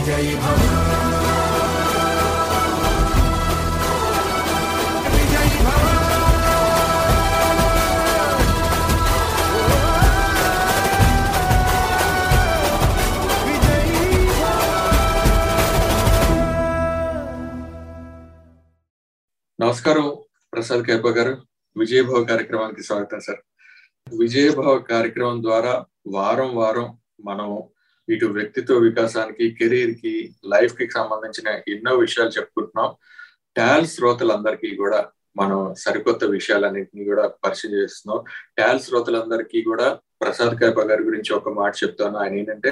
విజయీ భవ విజయీ భవ విజయీ నమస్కారం ప్రసాద్ కేప గారు విజయభవ కార్యక్రమానికి స్వాగతం సార్ విజయభవ కార్యక్రమం ద్వారా వారం వారం మనం ఇటు వ్యక్తిత్వ వికాసానికి కెరీర్కి లైఫ్కి సంబంధించిన ఎన్నో విషయాలు చెప్పుకుంటున్నాం. టాల్ శ్రోతలందరికీ కూడా మనం సరికొత్త విషయాలన్నింటినీ కూడా పరిచయం చేస్తున్నాం. టాల్ శ్రోతలందరికీ కూడా ప్రసాద్ కైప గారి గురించి ఒక మాట చెప్తాను. ఆయన ఏంటంటే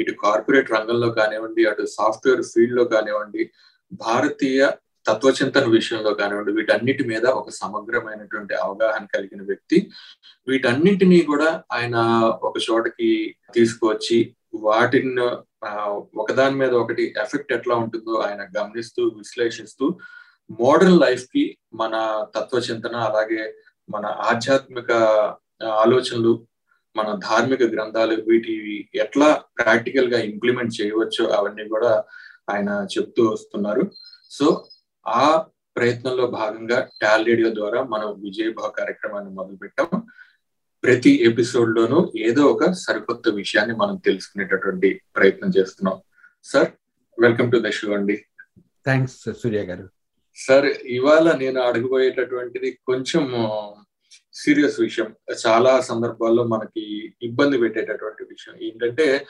ఇటు కార్పొరేట్ రంగంలో కానివ్వండి అటు సాఫ్ట్వేర్ ఫీల్డ్లో కానివ్వండి భారతీయ తత్వచింతన విషయంలో కానివ్వండి వీటన్నిటి మీద ఒక సమగ్రమైనటువంటి అవగాహన కలిగిన వ్యక్తి. వీటన్నిటినీ కూడా ఆయన ఒక చోటకి తీసుకువచ్చి వాటిని ఒకదాని మీద ఒకటి ఎఫెక్ట్ ఎట్లా ఉంటుందో ఆయన గమనిస్తూ విశ్లేషిస్తూ మోడర్న్ లైఫ్కి మన తత్వచింతన అలాగే మన ఆధ్యాత్మిక ఆలోచనలు మన ధార్మిక గ్రంథాలు వీటి ఎట్లా ప్రాక్టికల్గా ఇంప్లిమెంట్ చేయవచ్చో అవన్నీ కూడా ఆయన చెప్తూ వస్తున్నారు. సో ఆ ప్రయత్నంలో భాగంగా టాల్ రేడియో ద్వారా మనం విజయభావ కార్యక్రమాన్ని మొదలుపెట్టాం ప్రతి ఎపిసోడ్ లోనూ ఏదో ఒక సరికొత్త విషయాన్ని మనం తెలుసుకునేటటువంటి ప్రయత్నం చేస్తున్నాం. Sir welcome to the show అండి. థ్యాంక్స్ సూర్య గారు. సార్ ఇవాళ నేను అడగబోయేటటువంటిది కొంచెం సీరియస్ విషయం. చాలా సందర్భాల్లో మనకి ఇబ్బంది పెట్టేటటువంటి విషయం. ఏంటంటే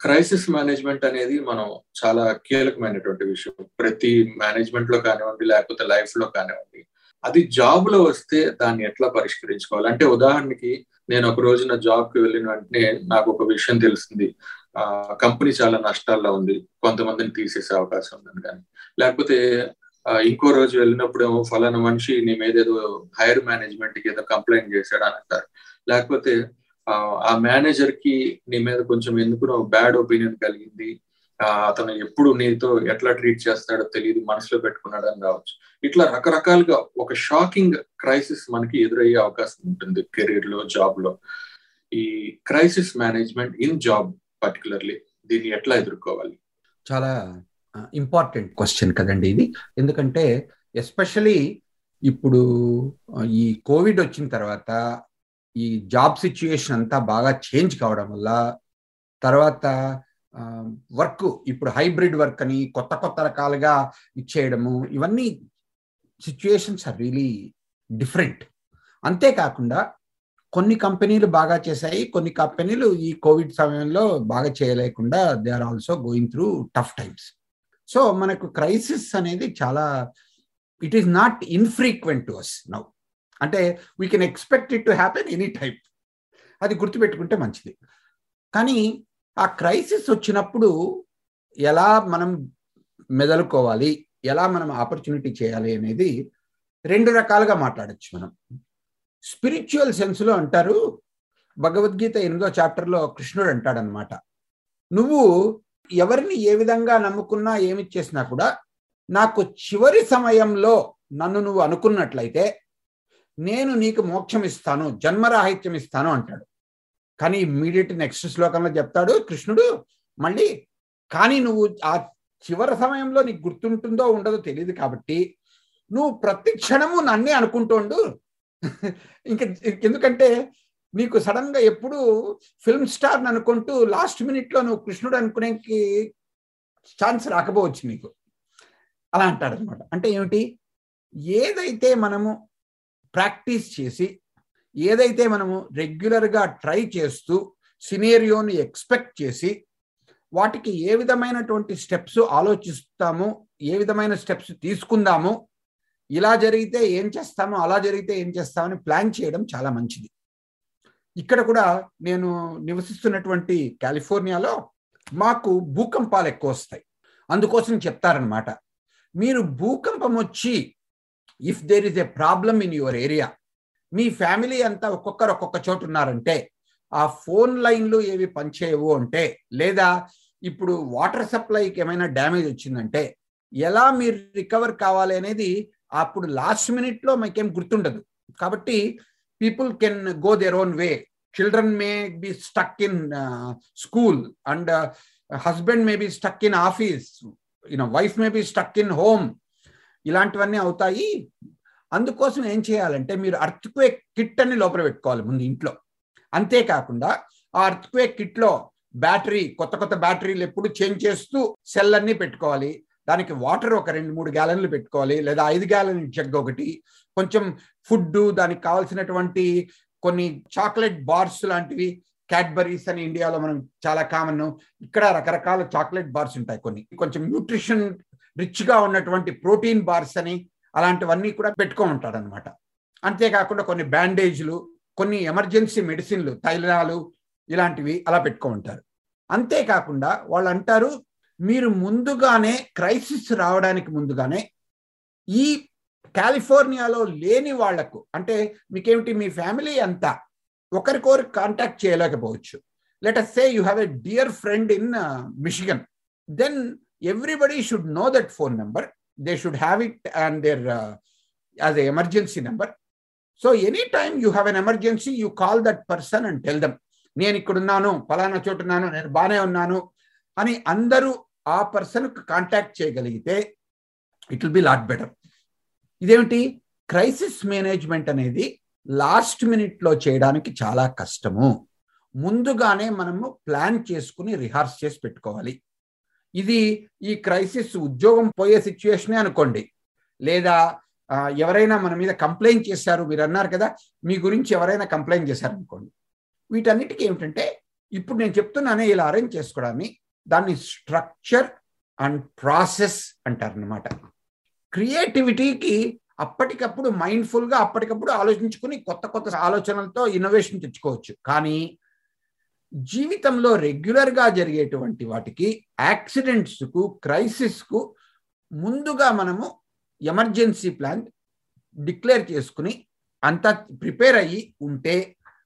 క్రైసిస్ మేనేజ్మెంట్ అనేది మనం చాలా కీలకమైనటువంటి విషయం. ప్రతి మేనేజ్మెంట్లో కానివ్వండి లేకపోతే లైఫ్లో కానివ్వండి అది జాబ్లో వస్తే దాన్ని ఎట్లా పరిష్కరించుకోవాలి? అంటే ఉదాహరణకి నేను ఒక రోజున జాబ్కి వెళ్ళిన వెంటనే నాకు ఒక విషయం తెలిసింది. ఆ కంపెనీ చాలా నష్టాల్లో ఉంది. కొంతమందిని తీసేసే అవకాశం ఉందని కానీ. లేకపోతే ఇంకో రోజు వెళ్ళినప్పుడు ఏమో ఫలానా మనిషి నీ మీద ఏదో హైర్ మేనేజ్మెంట్కి ఏదో కంప్లైంట్ చేశాడు అని అంటారు. లేకపోతే ఆ, మేనేజర్కి నీ మీద కొంచెం ఎందుకు బ్యాడ్ ఒపీనియన్ కలిగింది. అతను ఎప్పుడు నీతో ఎట్లా ట్రీట్ చేస్తాడో తెలియదు మనసులో పెట్టుకున్నాడు అని రావచ్చు. ఇట్లా రకరకాలుగా ఒక షాకింగ్ క్రైసిస్ మనకి ఎదురయ్యే అవకాశం ఉంటుంది కెరీర్లో జాబ్లో. ఈ crisis management in job particularly దీన్ని ఎట్లా ఎదుర్కోవాలి? చాలా ఇంపార్టెంట్ క్వశ్చన్ కదండి ఇది. ఎందుకంటే ఎస్పెషలీ ఇప్పుడు ఈ కోవిడ్ వచ్చిన తర్వాత ఈ జాబ్ సిచ్యుయేషన్ అంతా బాగా చేంజ్ కావడం వల్ల తర్వాత వర్క్ ఇప్పుడు హైబ్రిడ్ వర్క్ అని కొత్త కొత్త రకాలుగా ఇచ్చేయడము ఇవన్నీ సిచ్యుయేషన్స్ ఆర్ రియలీ డిఫరెంట్. అంతేకాకుండా కొన్ని కంపెనీలు బాగా చేశాయి కొన్ని కంపెనీలు ఈ కోవిడ్ సమయంలో బాగా చేయలేకుండా they are also going through tough times. So మనకు క్రైసిస్ అనేది చాలా it is not infrequent to us now. అంటే we can expect it to happen any time అది గుర్తుపెట్టుకుంటే మంచిది. కానీ ఆ క్రైసిస్ వచ్చినప్పుడు ఎలా మనం మెదలుకోవాలి ఎలా మనం ఆపర్చునిటీ చేయాలి అనేది రెండు రకాలుగా మాట్లాడచ్చు మనం. స్పిరిచువల్ సెన్స్లో అంటారు భగవద్గీత ఎనిమిదో చాప్టర్లో కృష్ణుడు అంటాడనమాట. నువ్వు ఎవరిని ఏ విధంగా నమ్ముకున్నా ఏమి చేసినా కూడా నాకు చివరి సమయంలో నన్ను నువ్వు అనుకున్నట్లయితే నేను నీకు మోక్షం ఇస్తాను జన్మరాహిత్యం ఇస్తాను అంటాడు. కానీ ఇమ్మీడియట్ నెక్స్ట్ శ్లోకంలో చెప్తాడు కృష్ణుడు మళ్ళీ కానీ నువ్వు ఆ చివరి సమయంలో నీకు గుర్తుంటుందో ఉండదో తెలియదు కాబట్టి నువ్వు ప్రతి క్షణము నన్నే అనుకుంటుండు ఇంకా ఎందుకంటే నీకు సడన్గా ఎప్పుడు ఫిల్మ్ స్టార్ అనుకుంటూ లాస్ట్ మినిట్లో నువ్వు కృష్ణుడు అనుకునేకి ఛాన్స్ రాకపోవచ్చు నీకు. అలా అంటాడు అనమాట అంటే ఏమిటి? ఏదైతే మనము ప్రాక్టీస్ చేసి ఏదైతే మనము రెగ్యులర్గా ట్రై చేస్తూ సినేరియోని ఎక్స్పెక్ట్ చేసి వాటికి ఏ విధమైనటువంటి స్టెప్స్ ఆలోచిస్తాము ఏ విధమైన స్టెప్స్ తీసుకుందాము ఇలా జరిగితే ఏం చేస్తామో అలా జరిగితే ఏం చేస్తామని ప్లాన్ చేయడం చాలా మంచిది. ఇక్కడ కూడా నేను నివసిస్తున్నటువంటి కాలిఫోర్నియాలో మాకు భూకంపాలు ఎక్కువ వస్తాయి. అందుకోసం చెప్తారనమాట మీరు భూకంపం వచ్చి if there is a problem in your area me family అంతా ఒక్కొక్కరు ఒక్కొక్క చోటు ఉన్నారంటే ఆ ఫోన్ లైన్లు ఏవి పనిచేయవు అంటే లేదా ఇప్పుడు వాటర్ సప్లైకి ఏమైనా డ్యామేజ్ వచ్చిందంటే ఎలా మీరు రికవర్ కావాలి అనేది అప్పుడు లాస్ట్ మినిట్లో మీకేం గుర్తుండదు. కాబట్టి people can go their own way. Children may be stuck in school and husband may be stuck in office you know wife may be stuck in home. ఇలాంటివన్నీ అవుతాయి. అందుకోసం ఏం చేయాలంటే మీరు అర్త్క్వేక్ కిట్ అని లోపల పెట్టుకోవాలి ముందు ఇంట్లో. అంతేకాకుండా ఆ అర్త్క్వేక్ కిట్లో బ్యాటరీ కొత్త కొత్త బ్యాటరీలు ఎప్పుడు చేంజ్ చేస్తూ సెల్ అన్ని పెట్టుకోవాలి. దానికి వాటర్ ఒక రెండు మూడు గ్యాలన్లు పెట్టుకోవాలి లేదా ఐదు గ్యాలన్ జగ్ ఒకటి. కొంచెం ఫుడ్ దానికి కావాల్సినటువంటి కొన్ని చాక్లెట్ బార్స్ లాంటివి క్యాడ్బరీస్ అని ఇండియాలో మనం చాలా కామన్ ఇక్కడ రకరకాల చాక్లెట్ బార్స్ ఉంటాయి కొన్ని. కొంచెం న్యూట్రిషన్ రిచ్గా ఉన్నటువంటి ప్రోటీన్ బార్స్ అని అలాంటివన్నీ కూడా పెట్టుకోమంటాడు అనమాట అంతేకాకుండా కొన్ని బ్యాండేజ్లు కొన్ని ఎమర్జెన్సీ మెడిసిన్లు తైలాలు ఇలాంటివి అలా పెట్టుకోమంటారు. అంతేకాకుండా వాళ్ళు అంటారు మీరు ముందుగానే క్రైసిస్ రావడానికి ముందుగానే ఈ కాలిఫోర్నియాలో లేని వాళ్ళకు అంటే మీకేమిటి మీ ఫ్యామిలీ అంతా ఒకరికొకరు కాంటాక్ట్ చేయలేకపోవచ్చు. Let us say you have a dear friend in Michigan. Then everybody should know that phone number. They should have it and their as emergency number so any time you have an emergency you call that person and tell them నేను ఇక్కడున్నాను ఫలానా చోటున్నాను నేను బాగానే ఉన్నాను అని అందరూ ఆ పర్సన్కు కాంటాక్ట్ చేయగలిగితే it will be lot better ఇదేమిటి? క్రైసిస్ మేనేజ్మెంట్ అనేది లాస్ట్ మినిట్లో చేయడానికి చాలా కష్టము. ముందుగానే మనము ప్లాన్ చేసుకుని రిహార్స్ చేసి పెట్టుకోవాలి. ఇది ఈ క్రైసిస్ ఉద్యోగం పోయే సిచ్యువేషనే అనుకోండి. లేదా ఎవరైనా మన మీద కంప్లైంట్ చేశారు మీరు అన్నారు కదా మీ గురించి ఎవరైనా కంప్లైంట్ చేశారు అనుకోండి. వీటన్నిటికీ ఏమిటంటే ఇప్పుడు నేను చెప్తున్నానే ఇలా అరేంజ్ చేసుకోవడాన్ని దాన్ని స్ట్రక్చర్ అండ్ ప్రాసెస్ అంటారనమాట క్రియేటివిటీకి అప్పటికప్పుడు మైండ్ఫుల్గా అప్పటికప్పుడు ఆలోచించుకుని కొత్త కొత్త ఆలోచనలతో ఇన్నోవేషన్ తెచ్చుకోవచ్చు. కానీ జీవితంలో రెగ్యులర్గా జరిగేటువంటి వాటికి యాక్సిడెంట్స్కు క్రైసిస్కు ముందుగా మనము ఎమర్జెన్సీ ప్లాన్ డిక్లేర్ చేసుకుని అంతా ప్రిపేర్ అయ్యి ఉంటే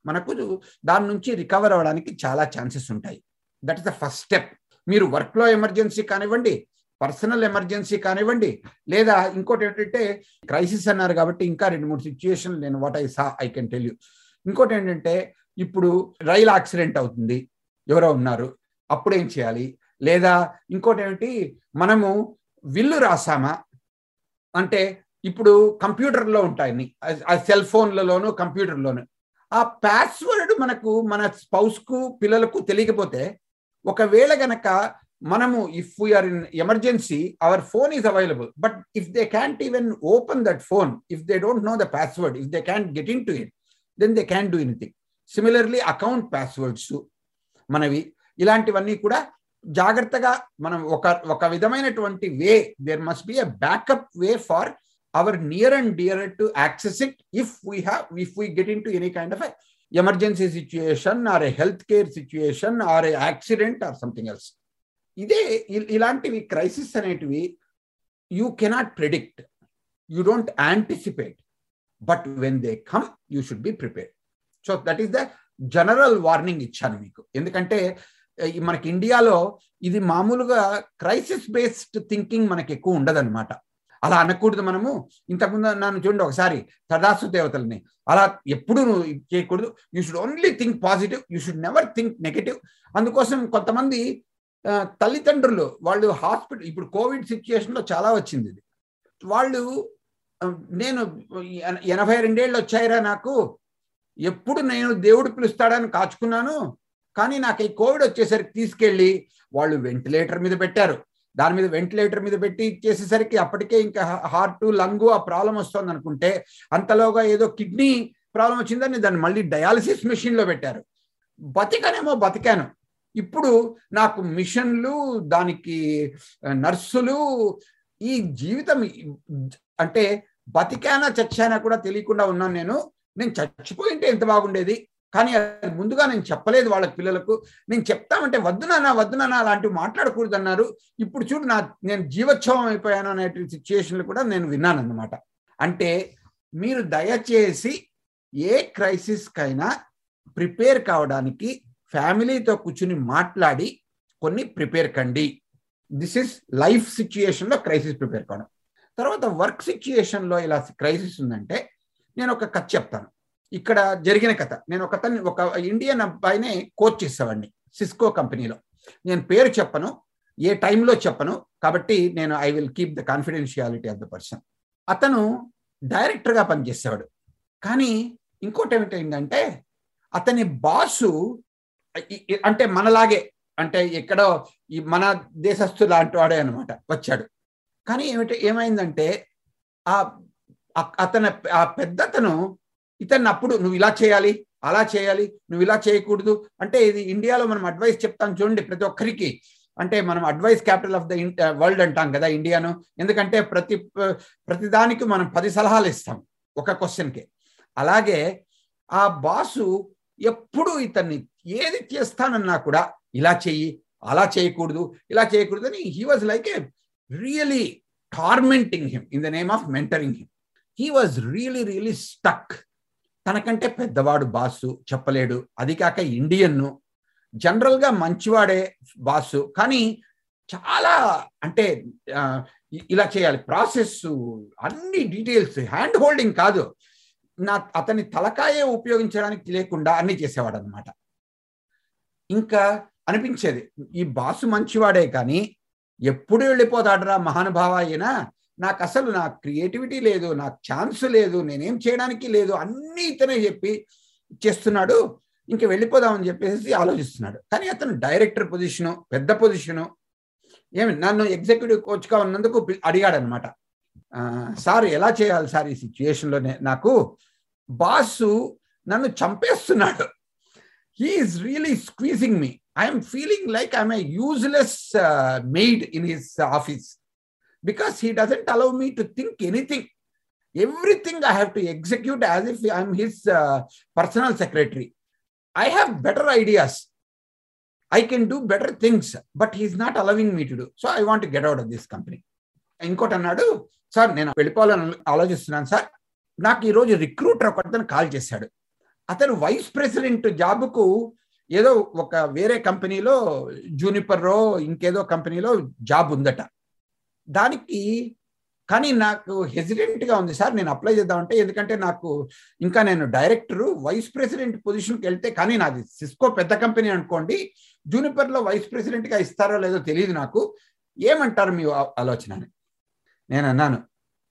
మనకు దాని నుంచి రికవర్ అవ్వడానికి చాలా ఛాన్సెస్ ఉంటాయి. That is the first step. మీరు వర్క్లో ఎమర్జెన్సీ కానివ్వండి పర్సనల్ ఎమర్జెన్సీ కానివ్వండి లేదా ఇంకోటి ఏంటంటే క్రైసిస్ అన్నారు కాబట్టి ఇంకా రెండు మూడు సిచ్యుయేషన్ నేను what I saw I can tell you ఇంకోటి ఏంటంటే ఇప్పుడు రైలు యాక్సిడెంట్ అవుతుంది. ఎవరో ఉన్నారు. అప్పుడు ఏం చేయాలి? లేదా ఇంకోటి ఏమిటి? మనము విల్లు రాసామా? అంటే ఇప్పుడు కంప్యూటర్లో ఉంటాయి. ఆ సెల్ ఫోన్లలోను కంప్యూటర్లోను. ఆ పాస్వర్డ్ మనకు మన స్పౌస్కు పిల్లలకు తెలియకపోతే ఒకవేళ గనక మనము if we are in emergency our phone is available but if they can't even open that phone if they don't know the password if they can't get into it then they can do anything similarly account passwords మనవి ఇలాంటివన్నీ కూడా జాగ్రత్తగా మనం ఒక ఒక విధమైనటువంటి way there must be a backup way for our near and dear to access it if we have if we get into any kind of emergency situation or a health care situation or a accident or something else ఇదే ఇలాంటివి crisis అనేటివి you cannot predict you don't anticipate but when they come you should be prepared so that is the general warning ఇచ్చాను మీకు. ఎందుకంటే మనకి ఇండియాలో ఇది మామూలుగా క్రైసిస్ బేస్డ్ థింకింగ్ మనకి ఎక్కువ ఉండదన్నమాట. అలా అనకూడదు మనము. ఇంతకుముందు నన్ను చూడండి ఒకసారి తదాసు దేవతల్ని. అలా ఎప్పుడు నువ్వు చేయకూడదు. You should only think positive you should never think negative అందుకోసం కొంతమంది తల్లిదండ్రులు వాళ్ళు హాస్పిటల్ ఇప్పుడు కోవిడ్ సిచ్యుయేషన్లో చాలా వచ్చింది ఇది. వాళ్ళు నేను ఎనభై రెండేళ్ళు వచ్చాయిరా నాకు. ఎప్పుడు నేను దేవుడు పిలుస్తాడని కాచుకున్నాను కానీ నాకు ఈ కోవిడ్ వచ్చేసరికి తీసుకెళ్ళి వాళ్ళు వెంటిలేటర్ మీద పెట్టారు. దాని మీద వెంటిలేటర్ మీద పెట్టి చేసేసరికి అప్పటికే ఇంకా హార్ట్ లంగు ఆ ప్రాబ్లం వస్తుంది అనుకుంటే అంతలోగా ఏదో కిడ్నీ ప్రాబ్లం వచ్చిందని దాన్ని మళ్ళీ డయాలసిస్ మెషిన్లో పెట్టారు. బతికనేమో బతికాను. ఇప్పుడు నాకు మిషన్లు దానికి నర్సులు ఈ జీవితం అంటే బతికానా చచ్చానా కూడా తెలియకుండా ఉన్నాను నేను. నేను చచ్చిపోయింటే ఎంత బాగుండేది? కానీ అది ముందుగా నేను చెప్పలేదు వాళ్ళ పిల్లలకు. నేను చెప్తామంటే వద్దునానా వద్దునానా అలాంటివి మాట్లాడకూడదు అన్నారు ఇప్పుడు చూడు నా నేను జీవోత్సవం అయిపోయాను అనేటువంటి సిచ్యుయేషన్లు కూడా నేను విన్నాను అనమాట అంటే మీరు దయచేసి ఏ క్రైసిస్కైనా ప్రిపేర్ కావడానికి ఫ్యామిలీతో కూర్చుని మాట్లాడి కొన్ని ప్రిపేర్ కండి. దిస్ ఇస్ లైఫ్ సిచ్యుయేషన్లో క్రైసిస్ ప్రిపేర్ కావడం. తర్వాత వర్క్ సిచ్యుయేషన్లో ఇలా క్రైసిస్ ఉందంటే నేను ఒక కథ చెప్తాను. ఇక్కడ జరిగిన కథ. నేను ఒక ఒక ఇండియన్ అబ్బాయిని కోచ్ చేసేవాడిని సిస్కో కంపెనీలో. నేను పేరు చెప్పను ఏ టైంలో చెప్పను కాబట్టి నేను I will keep the confidentiality of the person. అతను డైరెక్టర్గా పనిచేసేవాడు. కానీ ఇంకోటి ఏమిటైందంటే అతని బాసు అంటే మనలాగే అంటే ఎక్కడో ఈ మన దేశస్థు లాంటి వాడే అనమాట వచ్చాడు. కానీ ఏమిటి ఏమైందంటే ఆ అతను ఆ పెద్దతను ఇతన్ని అప్పుడు నువ్వు ఇలా చేయాలి అలా చేయాలి నువ్వు ఇలా చేయకూడదు. అంటే ఇది ఇండియాలో మనం అడ్వైస్ చెప్తాం చూడండి ప్రతి ఒక్కరికి. అంటే మనం advice capital of the world అంటాం కదా ఇండియాను. ఎందుకంటే ప్రతి ప్రతి దానికి మనం పది సలహాలు ఇస్తాం ఒక క్వశ్చన్కి. అలాగే ఆ బాసు ఎప్పుడు ఇతన్ని ఏది చేస్తానన్నా కూడా ఇలా చెయ్యి అలా చేయకూడదు ఇలా చేయకూడదు అని he was like a really tormenting him in the name of mentoring him he was really really stuck తనకంటే పెద్దవాడు బాసు చెప్పలేడు. అది కాక ఇండియన్ను. జనరల్గా మంచివాడే బాసు. కానీ చాలా అంటే ఇలా చేయాలి. ప్రాసెస్ అన్ని డీటెయిల్స్ హ్యాండ్ హోల్డింగ్ కాదు. నా అతని తలకాయే ఉపయోగించడానికి లేకుండా అన్ని చేసేవాడు అనమాట ఇంకా అనిపించేది ఈ బాసు మంచివాడే కానీ ఎప్పుడు వెళ్ళిపోతాడరా మహానుభావ అయినా నాకు అసలు నా క్రియేటివిటీ లేదు నాకు ఛాన్స్ లేదు నేనేం చేయడానికి లేదు అన్నీ ఇతనే చెప్పి చేస్తున్నాడు. ఇంక వెళ్ళిపోదామని చెప్పేసి ఆలోచిస్తున్నాడు. కానీ అతను డైరెక్టర్ పొజిషను పెద్ద పొజిషను ఏమి నన్ను ఎగ్జిక్యూటివ్ కోచ్గా ఉన్నందుకు అడిగాడు అనమాట సార్ ఎలా చేయాలి సార్ ఈ సిచ్యుయేషన్లో నాకు బాసు నన్ను చంపేస్తున్నాడు. He's really squeezing me. I'm feeling like I'm a useless maid in his office. Because he doesn't allow me to think anything. Everything I have to execute as if I'm his uh, personal secretary. I have better ideas. I can do better things, but he's not allowing me to do. So I want to get out of this company. ఇంకోటి అన్నాడు sir నేను వెళ్ళిపోవాలని ఆలోచిస్తున్నాను sir నాకు ఈరోజు recruiter ఒకతను call చేశాడు అతను వైస్ ప్రెసిడెంట్ జాబ్కు ఏదో ఒక వేరే కంపెనీలో జూనిపర్రో ఇంకేదో కంపెనీలో జాబ్ ఉందట దానికి కానీ నాకు హెసిడెంట్గా ఉంది. సార్ నేను అప్లై చేద్దామంటే ఎందుకంటే నాకు ఇంకా నేను డైరెక్టరు వైస్ ప్రెసిడెంట్ పొజిషన్కి వెళ్తే కానీ నాది సిస్కో పెద్ద కంపెనీ అనుకోండి జూనిపర్లో వైస్ ప్రెసిడెంట్గా ఇస్తారో లేదో తెలియదు నాకు. ఏమంటారు మీ ఆలోచన నేను అన్నాను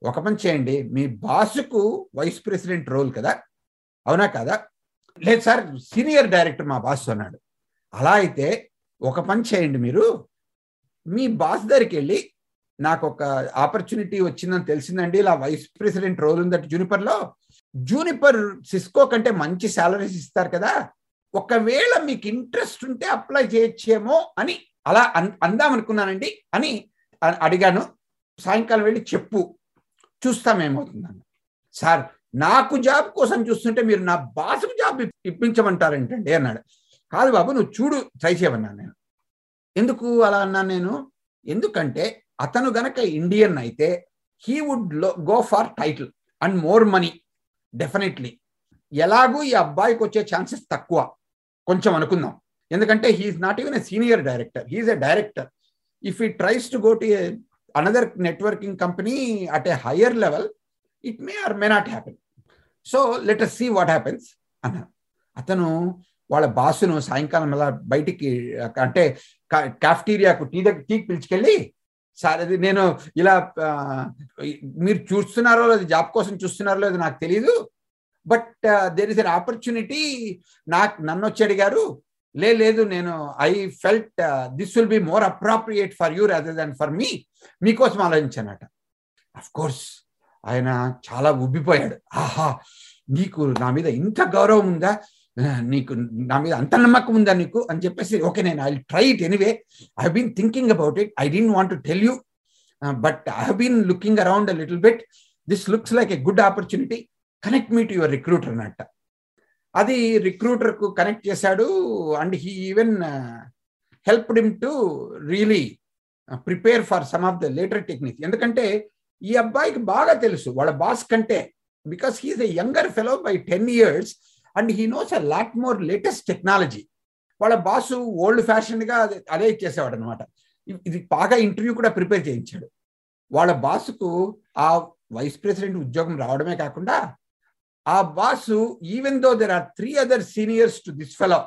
ఒక పని చేయండి మీ బాసుకు వైస్ ప్రెసిడెంట్ రోల్ కదా? అవునా కదా? లేదు సార్ సీనియర్ డైరెక్టర్ మా బాస్ అన్నాడు. అలా అయితే ఒక పని చేయండి మీరు. మీ బాస్ దగ్గరికి వెళ్ళి నాకు ఒక ఆపర్చునిటీ వచ్చిందని తెలిసిందండి. ఇలా వైస్ ప్రెసిడెంట్ రోల్ ఉందట జూనిపర్లో. జూనిపర్ సిస్కో కంటే మంచి శాలరీస్ ఇస్తారు కదా. ఒకవేళ మీకు ఇంట్రెస్ట్ ఉంటే అప్లై చేయొచ్చేమో అని అలా అందాం అనుకున్నానండి అని అడిగాను. సాయంకాలం వెళ్ళి చెప్పు. చూస్తామేమవుతుందని సార్ నాకు జాబ్ కోసం చూస్తుంటే మీరు నా బాసుకు జాబ్ ఇప్పించమంటారేంటండి అన్నాడు. కాదు బాబు నువ్వు చూడు ట్రై చేయమన్నాను నేను. ఎందుకు అలా అన్నాను నేను? ఎందుకంటే అతను గనక ఇండియన్ అయితే he would go for title and more money definitely ఎలాగూ ఈ అబ్బాయికి వచ్చే ఛాన్సెస్ తక్కువ కొంచెం అనుకుందాం. ఎందుకంటే he's not even a senior director he's a director if he tries to go to another networking company at a higher level it may or may not happen so let us see what happens అన్నారు అతను వాళ్ళ బాసును సాయంకాలం అలా బయటికి అంటే కాఫ్టీరియాకు tea దగ్గర టీకి పిలిచుకెళ్ళి sir అది నేను ఇలా మీరు చూస్తున్నారో లేదు జాబ్ కోసం చూస్తున్నారో లేదు నాకు తెలియదు but there is an opportunity నాకు నన్ను వచ్చి అడిగారు. లే లేదు నేను I felt this will be more appropriate for you rather than for me మీకోసం ఆలోచించానట. అఫ్ కోర్స్ ఆయన చాలా ఉబ్బిపోయాడు. ఆహా నీకు నా మీద ఇంత గౌరవం ఉందా? నీకు నా మీద అంత నమ్మకం ఉందా నీకు? అని చెప్పేసి ఓకే నేను I try it anyway I been thinking about it I didn't want to tell you but I been looking around a little bit this looks like a good opportunity connect me to your recruiter అన్నట్ట. అది రిక్రూటర్కు connect చేశాడు and he even help him to really prepare for some of the later technique ఎందుకంటే ఈ అబ్బాయికి బాగా తెలుసు. వాళ్ళ బాస్ కంటే because he is a younger fellow by ten years and he knows a lot more latest technology వాళ్ళ boss old ఫ్యాషన్గా అదే ఇచ్చేసేవాడు అనమాట ఇది బాగా ఇంటర్వ్యూ కూడా ప్రిపేర్ చేయించాడు. వాళ్ళ బాసుకు ఆ వైస్ ప్రెసిడెంట్ ఉద్యోగం రావడమే కాకుండా ఆ boss even though there are three other seniors to this fellow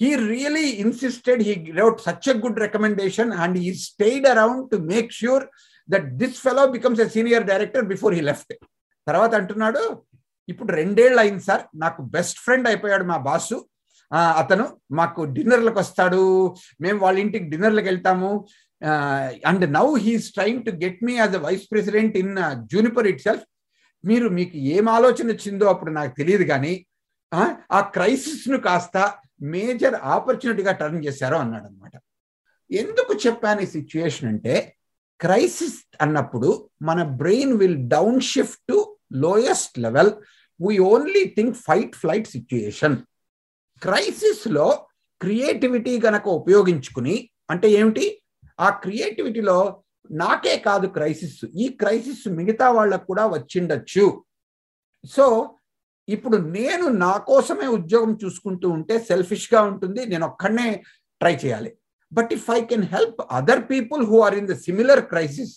he really insisted he wrote such a good recommendation and he stayed around to make sure that this fellow becomes a senior director before he left తర్వాత అంటున్నాడు ఇప్పుడు రెండేళ్ళు అయింది sir. నాకు best friend అయిపోయాడు మా boss. అతను మాకు డిన్నర్లకు వస్తాడు. మేము వాళ్ళ ఇంటికి డిన్నర్లకు వెళ్తాము. And now he's trying to get me as a vice president in Juniper itself మీరు మీకు ఏం ఆలోచన వచ్చిందో అప్పుడు నాకు తెలియదు కానీ ఆ క్రైసిస్ను కాస్త మేజర్ ఆపర్చునిటీగా టర్న్ చేశారో అన్నాడు అనమాట ఎందుకు చెప్పాను ఈ సిచ్యుయేషన్ అంటే క్రైసిస్ అన్నప్పుడు మన brain will down shift to lowest level we only think fight flight situation క్రైసిస్లో creativity గనక ఉపయోగించుకుని అంటే ఏమిటి? ఆ క్రియేటివిటీలో నాకే కాదు క్రైసిస్ ఈ క్రైసిస్ మిగతా వాళ్ళకు కూడా వచ్చిండొచ్చు. సో ఇప్పుడు నేను నా కోసమే ఉద్యోగం చూసుకుంటూ ఉంటే సెల్ఫిష్గా ఉంటుంది నేను ఒక్కడనే ట్రై చేయాలి. But if I can help other people who are in the similar crisis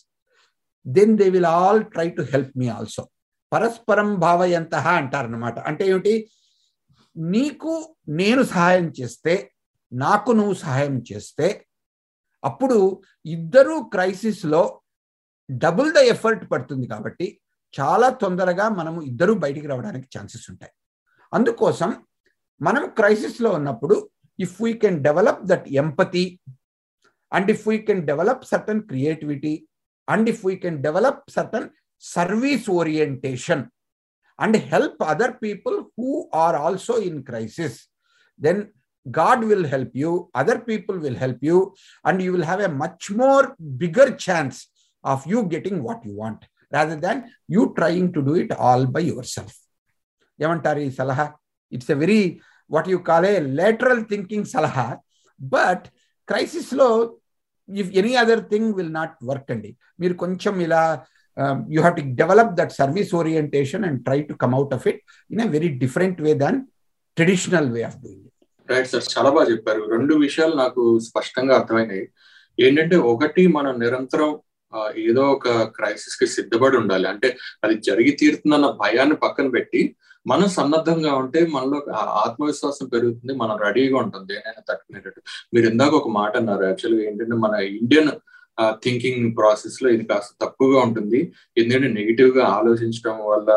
then they will all try to help me also పరస్పరం భావయంత అంటారనమాట అంటే ఏమిటి? నీకు నేను సహాయం చేస్తే నాకు నువ్వు సహాయం చేస్తే అప్పుడు ఇద్దరూ క్రైసిస్లో డబుల్ ద ఎఫర్ట్ పడుతుంది కాబట్టి చాలా తొందరగా మనము ఇద్దరూ బయటికి రావడానికి ఛాన్సెస్ ఉంటాయి. అందుకోసం మనం క్రైసిస్లో ఉన్నప్పుడు if we can develop that empathy and if we can develop certain creativity and if we can develop certain Service orientation and help other people who are also in crisis then God will help you, other people will help you, and you will have a much more bigger chance of you getting what you want rather than you trying to do it all by yourself. ఏమంటారు ఈ సలహా it's a very what you call a lateral thinking సలహా but క్రైసిస్లో if any other thing will not work అండి మీరు కొంచెం ఇలా you have to develop that service orientation and try to come out of it in a very different way than traditional way of doing it right sir చాలా బాగా చెప్పారు. రెండు విషయాలు నాకు స్పష్టంగా అర్థమైనాయి. ఏంటంటే ఒకటి మనం నిరంతరం ఏదో ఒక క్రైసిస్కి సిద్ధపడి ఉండాలి. అంటే అది జరిగి తీరుతుందన్న భయాన్ని పక్కన పెట్టి మనం సన్నద్ధంగా ఉంటే మనలో ఆత్మవిశ్వాసం పెరుగుతుంది మనం రెడీగా ఉంటుంది ఏదైనా తట్టుకునేటట్టు. మీరు ఇందాక ఒక మాట అన్నారు యాక్చువల్గా ఏంటంటే మన ఇండియన్ థింకింగ్ ప్రాసెస్లో ఇది కాస్త తక్కువగా ఉంటుంది. ఎందుకంటే నెగిటివ్గా ఆలోచించడం వల్ల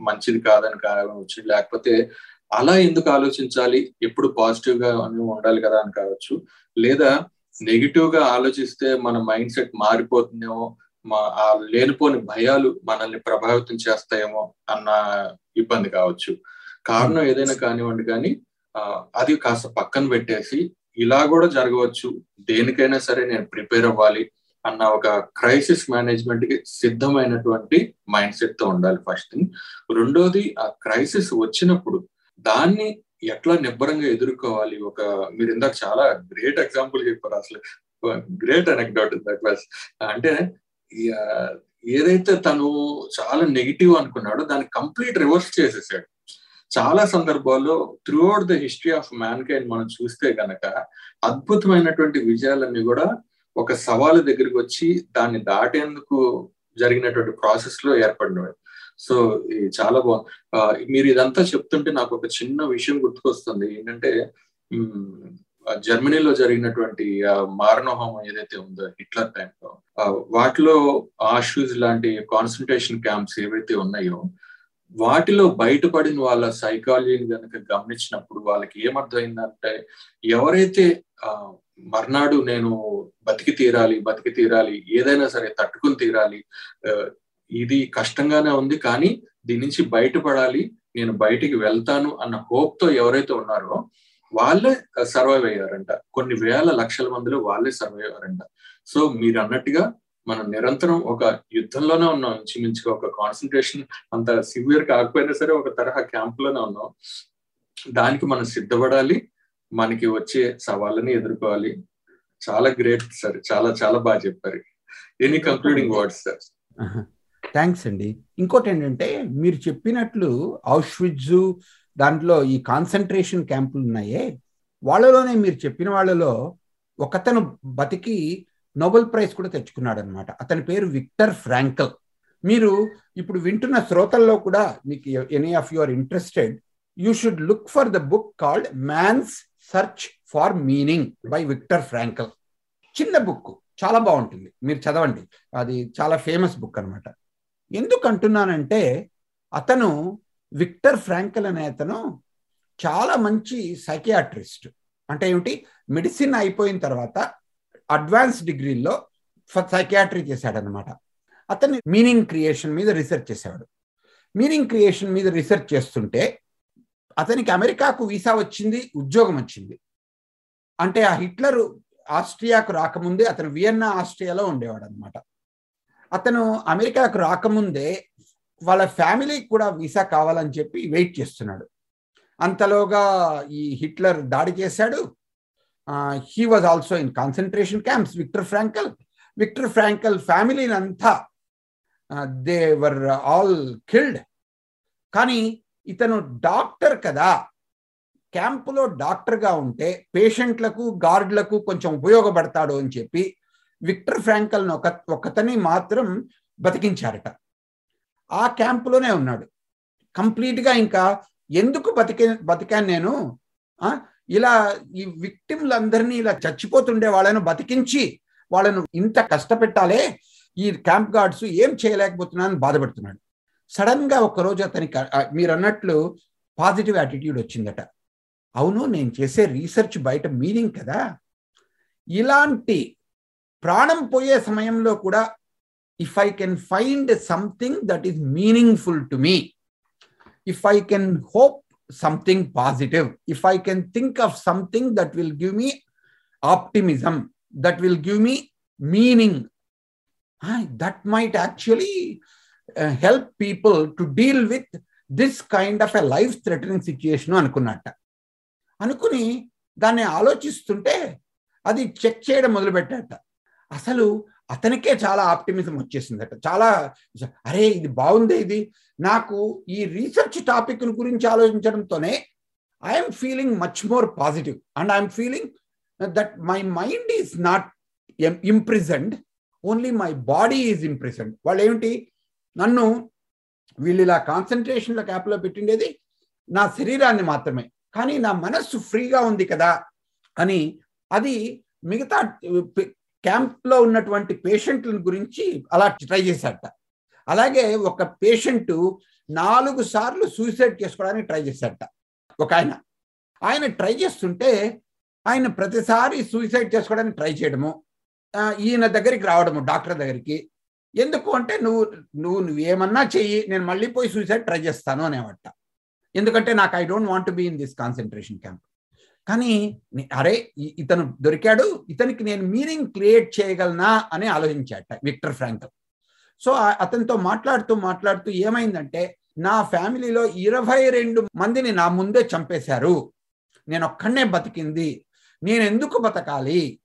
మంచిది కాదని కావచ్చు లేకపోతే అలా ఎందుకు ఆలోచించాలి? ఎప్పుడు పాజిటివ్గా ఉండాలి కదా అని కావచ్చు. లేదా నెగిటివ్గా ఆలోచిస్తే మన మైండ్ సెట్ మారిపోతుందేమో మా ఆ లేనిపోని భయాలు మనల్ని ప్రభావితం చేస్తాయేమో అన్న ఇబ్బంది కావచ్చు. కారణం ఏదైనా కానివ్వండి కానీ అది కాస్త పక్కన పెట్టేసి ఇలా కూడా జరగవచ్చు. దేనికైనా సరే నేను ప్రిపేర్ అవ్వాలి. అన్న ఒక క్రైసిస్ మేనేజ్మెంట్కి సిద్ధమైనటువంటి మైండ్ సెట్తో ఉండాలి ఫస్ట్ థింగ్. రెండోది ఆ క్రైసిస్ వచ్చినప్పుడు దాన్ని ఎట్లా నిబ్బరంగా ఎదుర్కోవాలి? ఒక మీరు ఇందాక చాలా గ్రేట్ ఎగ్జాంపుల్ చెప్పారు అసలు. గ్రేట్ అనెక్డౌట్ దట్ వాస్ అంటే ఏదైతే తను చాలా నెగిటివ్ అనుకున్నాడో దాన్ని కంప్లీట్ రివర్స్ చేసేసాడు. చాలా సందర్భాల్లో throughout the history of mankind మనం చూస్తే గనక అద్భుతమైనటువంటి విజయాలన్నీ కూడా ఒక సవాలు దగ్గరికి వచ్చి దాన్ని దాటేందుకు జరిగినటువంటి ప్రాసెస్లో ఏర్పడినవి సో చాలా బాగుంది మీరు ఇదంతా చెప్తుంటే నాకు ఒక చిన్న విషయం గుర్తుకొస్తుంది. ఏంటంటే జర్మనీలో జరిగినటువంటి మారణహోమం ఏదైతే ఉందో హిట్లర్ టైంలో వాటిలో ఆషూస్ లాంటి కాన్సన్ట్రేషన్ క్యాంప్స్ ఏవైతే ఉన్నాయో వాటిలో బయటపడిన వాళ్ళ సైకాలజీని కనుక గమనించినప్పుడు వాళ్ళకి ఏమర్థమైందంటే ఎవరైతే మర్నాడు నేను బతికి తీరాలి బతికి తీరాలి ఏదైనా సరే తట్టుకుని తీరాలి. ఇది కష్టంగానే ఉంది కానీ దీని నుంచి బయటపడాలి నేను బయటికి వెళ్తాను అన్న హోప్తో ఎవరైతే ఉన్నారో వాళ్ళే సర్వైవ్ అయ్యారంట. కొన్ని వేల లక్షల మందిలో వాళ్ళే సర్వైవ్ అయ్యారంట. సో మీరు అన్నట్టుగా మనం నిరంతరం ఒక యుద్ధంలోనే ఉన్నాం ఇంచుమించుగా ఒక కాన్సన్ట్రేషన్ అంత సివియర్ కాకపోయినా సరే ఒక తరహా క్యాంప్లోనే ఉన్నాం. దానికి మనం సిద్ధపడాలి మనకి వచ్చే సవాళ్ళని ఎదుర్కోవాలి. చాలా గ్రేట్ సార్. చాలా చాలా బాగా చెప్పారు. Any concluding words sir? Thanks అండి. ఇంకోటి ఏంటంటే మీరు చెప్పినట్లు ఔష్విజ్ దాంట్లో ఈ కాన్సన్ట్రేషన్ క్యాంపులు ఉన్నాయే. వాళ్ళలోనే మీరు చెప్పిన వాళ్ళలో ఒకతను బతికి నోబెల్ ప్రైజ్ కూడా తెచ్చుకున్నాడు అనమాట అతని పేరు విక్టర్ ఫ్రాంకల్. మీరు ఇప్పుడు వింటున్న శ్రోతల్లో కూడా మీకు any of you are interested you should look for the book called man's search for meaning by Victor Frankl చిన్న బుక్ చాలా బాగుంటుంది. మీరు చదవండి. అది చాలా ఫేమస్ బుక్ అనమాట ఎందుకు అంటున్నానంటే అతను విక్టర్ ఫ్రాంకల్ అనే అతను చాలా మంచి సైకియాట్రిస్ట్ అంటే ఏమిటి? మెడిసిన్ అయిపోయిన తర్వాత అడ్వాన్స్ డిగ్రీల్లో సైకియాట్రీ చేశాడనమాట అతను మీనింగ్ క్రియేషన్ మీద రీసెర్చ్ చేసేవాడు. మీనింగ్ క్రియేషన్ మీద రీసెర్చ్ చేస్తుంటే అతనికి అమెరికాకు వీసా వచ్చింది ఉద్యోగం వచ్చింది. అంటే ఆ హిట్లర్ ఆస్ట్రియాకు రాకముందే అతను వియన్నా ఆస్ట్రియాలో ఉండేవాడు అనమాట అతను అమెరికాకు రాకముందే వాళ్ళ ఫ్యామిలీకి కూడా వీసా కావాలని చెప్పి వెయిట్ చేస్తున్నాడు. అంతలోగా ఈ హిట్లర్ దాడి చేశాడు. He was also in concentration camps Victor Frankl. Victor Frankl ఫ్యామిలీని అంతా దే వర్ ఆల్ కిల్డ్. కానీ ఇతను డాక్టర్ కదా. క్యాంపులో డాక్టర్గా ఉంటే పేషెంట్లకు గార్డులకు కొంచెం ఉపయోగపడతాడు అని చెప్పి విక్టర్ ఫ్రాంకల్ను ఒక ఒకతని మాత్రం బతికించారట. ఆ క్యాంపులోనే ఉన్నాడు. కంప్లీట్గా ఇంకా ఎందుకు బతికే బతికాను నేను? ఇలా ఈ విక్టిమ్లందరినీ ఇలా చచ్చిపోతుండే వాళ్ళను బతికించి వాళ్ళను ఇంత కష్టపెట్టాలే? ఈ క్యాంప్ గార్డ్స్ ఏం చేయలేకపోతున్నాను బాధపడుతున్నాడు. సడన్గా ఒకరోజు అతనికి మీరు అన్నట్లు పాజిటివ్ యాటిట్యూడ్ వచ్చిందట. అవును నేను చేసే రీసెర్చ్ బయట మీనింగ్ కదా. ఇలాంటి ప్రాణం పోయే సమయంలో కూడా if I can find something that is meaningful to me if I can hope something positive if I can think of something that will give me optimism that will give me meaning that might actually help people to deal with this kind of a life threatening situation అనుకున్నట్ట. అనుకుని దాన్ని ఆలోచిస్తుంటే అది check చేయడం మొదలుపెట్టాట అసలు అతనికే చాలా optimism వచ్చేసిందట. చాలా అరే ఇది బాగుంది ఇది. నాకు ఈ రీసెర్చ్ టాపిక్ గురించి ఆలోచించడంతోనే I'm feeling much more positive and I'm feeling that my mind is not in present only my body is in present వాళ్ళు ఏమిటి నన్ను వీళ్ళు ఇలా కాన్సన్ట్రేషన్ల క్యాప్లో పెట్టిండేది నా శరీరాన్ని మాత్రమే. కానీ నా మనస్సు ఫ్రీగా ఉంది కదా అని అది మిగతా క్యాంప్లో ఉన్నటువంటి పేషెంట్ల గురించి అలా ట్రై చేశాట అలాగే ఒక పేషెంట్ నాలుగు సార్లు సూసైడ్ చేసుకోవడానికి ట్రై చేశాట ఒక ఆయన. ఆయన ట్రై చేస్తుంటే ఆయన ప్రతిసారి సూసైడ్ చేసుకోవడానికి ట్రై చేయడము ఈయన దగ్గరికి రావడము డాక్టర్ దగ్గరికి ఎందుకు అంటే నువ్వు నువ్వు నువ్వేమన్నా చెయ్యి నేను మళ్ళీ పోయి సూసైడ్ ట్రై చేస్తాను అనేవట. ఎందుకంటే నాకు I don't want be in this concentration camp కానీ అరే ఇతను దొరికాడు ఇతనికి నేను మీనింగ్ క్రియేట్ చేయగలనా అని ఆలోచించాట విక్టర్ ఫ్రాంకల్ సో అతనితో మాట్లాడుతూ మాట్లాడుతూ ఏమైందంటే నా ఫ్యామిలీలో ఇరవై రెండు మందిని నా ముందే చంపేశారు. నేను ఒక్కనే బతికింది. నేను ఎందుకు బతకాలి?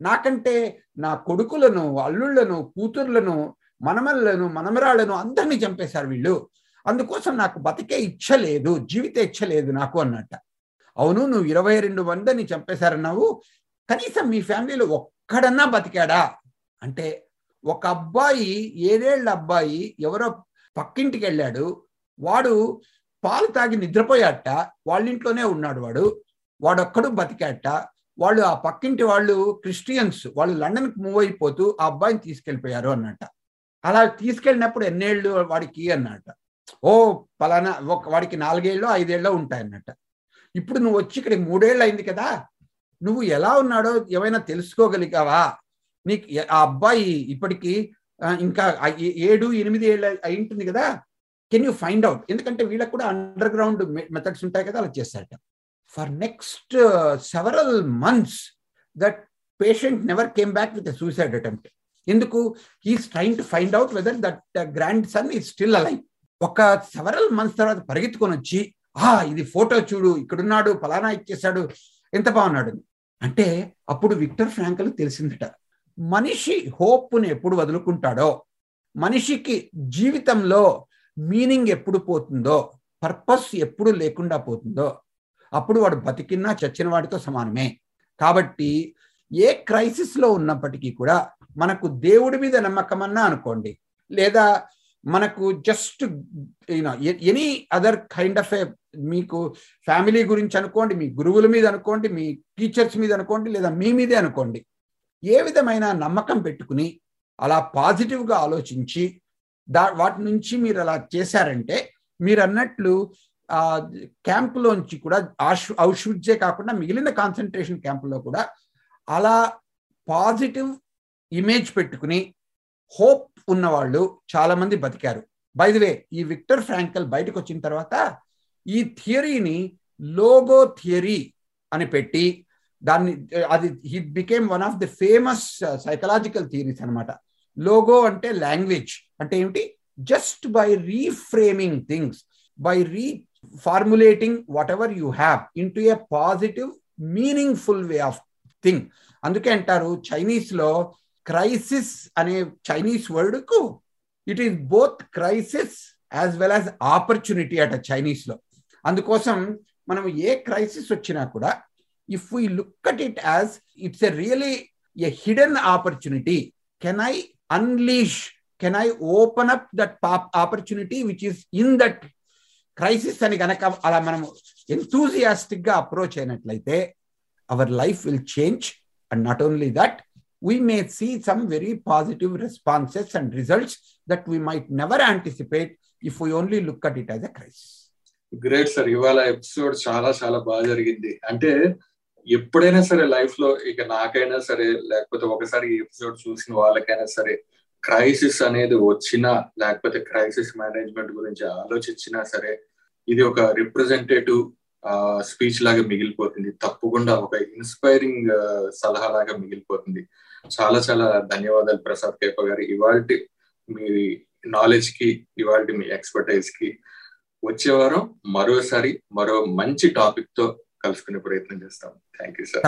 నాకంటే నా కొడుకులను అల్లుళ్ళను కూతుర్లను మనమల్లను మనమరాళ్ళను అందరినీ చంపేశారు వీళ్ళు. అందుకోసం నాకు బతికే ఇచ్చ లేదు జీవిత ఇచ్చ లేదు నాకు అన్నట్ట. అవును నువ్వు ఇరవై రెండు మందిని చంపేశారన్నావు. కనీసం మీ ఫ్యామిలీలో ఒక్కడన్నా బతికాడా? అంటే ఒక అబ్బాయి ఏడేళ్ళ అబ్బాయి ఎవరో పక్కింటికి వెళ్ళాడు. వాడు పాలు తాగి నిద్రపోయాట. వాళ్ళ ఇంట్లోనే ఉన్నాడు వాడు. వాడొక్కడు బతికాట. వాళ్ళు ఆ పక్కింటి వాళ్ళు క్రిస్టియన్స్ వాళ్ళు లండన్కి మూవ్ అయిపోతూ ఆ అబ్బాయిని తీసుకెళ్ళిపోయారు అన్నట్ట అలా తీసుకెళ్ళినప్పుడు ఎన్నేళ్ళు వాడికి అన్నట్ట ఓ పలానా ఒక వాడికి నాలుగేళ్ళు ఐదేళ్ళు ఉంటాయన్నట్ట ఇప్పుడు నువ్వు వచ్చి ఇక్కడ మూడేళ్ళు అయింది కదా నువ్వు ఎలా ఉన్నాడో ఏమైనా తెలుసుకోగలిగావా? నీకు ఆ అబ్బాయి ఇప్పటికి ఇంకా ఏడు ఎనిమిది ఏళ్ళు అయి ఉంటుంది కదా కెన్ యూ ఫైండ్ అవుట్? ఎందుకంటే వీళ్ళకి కూడా అండర్ గ్రౌండ్ మెథడ్స్ ఉంటాయి కదా అలా చేస్తారట for next several months that patient never came back with suicide attempt ఎందుకు? Is trying to find out whether that grand son is still alive ఒక several months తర్వాత పరిగెత్తుకొని వచ్చి ఆ ఇది ఫోటో చూడు ఇక్కడున్నాడు పలానా ఇచ్చేసాడు ఎంత బాగున్నాడు? అంటే అప్పుడు విక్టర్ ఫ్రాంకల్ తెలిసిందట మనిషి హోప్ని ఎప్పుడు వదులుకుంటాడో మనిషికి జీవితంలో మీనింగ్ ఎప్పుడు పోతుందో పర్పస్ ఎప్పుడు లేకుండా పోతుందో అప్పుడు వాడు బతికినా చచ్చిన వాడితో సమానమే. కాబట్టి ఏ క్రైసిస్లో ఉన్నప్పటికీ కూడా మనకు దేవుడి మీద నమ్మకమన్నా అనుకోండి లేదా మనకు just you know any other kind of a మీకు ఫ్యామిలీ గురించి అనుకోండి మీ గురువుల మీద అనుకోండి మీ టీచర్స్ మీద అనుకోండి లేదా మీ మీదే అనుకోండి ఏ విధమైన నమ్మకం పెట్టుకుని అలా పాజిటివ్గా ఆలోచించి దా వాటి నుంచి మీరు అలా చేశారంటే మీరు అన్నట్లు ఆ క్యాంపులోంచి కూడా ఆష్ కాకుండా మిగిలిన కాన్సన్ట్రేషన్ క్యాంపులో కూడా అలా పాజిటివ్ ఇమేజ్ పెట్టుకుని హోప్ ఉన్నవాళ్ళు చాలా మంది బతికారు. బై ది వే ఈ విక్టర్ ఫ్రాంకల్ బయటకు వచ్చిన తర్వాత ఈ థియరీని లోగో థియరీ అని పెట్టి దాన్ని అది he became one of the famous psychological theories అనమాట లోగో అంటే లాంగ్వేజ్ అంటే ఏమిటి? Just by reframing things. By reformulating whatever you have in to a positive meaningful way of thing అందుకే అంటారు చైనీస్లో క్రైసిస్ అనే Chinese వర్డ్కు it is both crisis as well as opportunity అట చైనీస్లో అందుకోసం మనం ఏ క్రైసిస్ వచ్చినా కూడా if we look at it as it's a really a hidden opportunity can I unleash can I open up that opportunity which is in that crisis అని కనుక అలా మనం ఎంతూజియాస్టిక్గా అప్రోచ్ అయినట్లయితే our life will change and not only that we may see some very positive responses and results that we might never anticipate if we only look at it as a crisis great sir ఇవాళ episode చాలా చాలా బాగా జరిగింది. అంటే ఎప్పుడైనా సరే లైఫ్లో ఇక నాకైనా సరే లేకపోతే ఒకసారి ఎపిసోడ్ చూసిన వాళ్ళకైనా సరే క్రైసిస్ అనేది వచ్చినా లేకపోతే క్రైసిస్ మేనేజ్మెంట్ గురించి ఆలోచించినా సరే ఇది ఒక రిప్రజెంటేటివ్ స్పీచ్ లాగా మిగిలిపోతుంది. తప్పకుండా ఒక ఇన్స్పైరింగ్ సలహా లాగా మిగిలిపోతుంది. చాలా చాలా ధన్యవాదాలు ప్రసాద్ కేప గారు. ఇవాళ మీ నాలెడ్జ్కి ఇవాళ మీ ఎక్స్పర్టైజ్కి వచ్చే వారం మరోసారి మరో మంచి టాపిక్తో కలుసుకునే ప్రయత్నం చేస్తాం. Thank you sir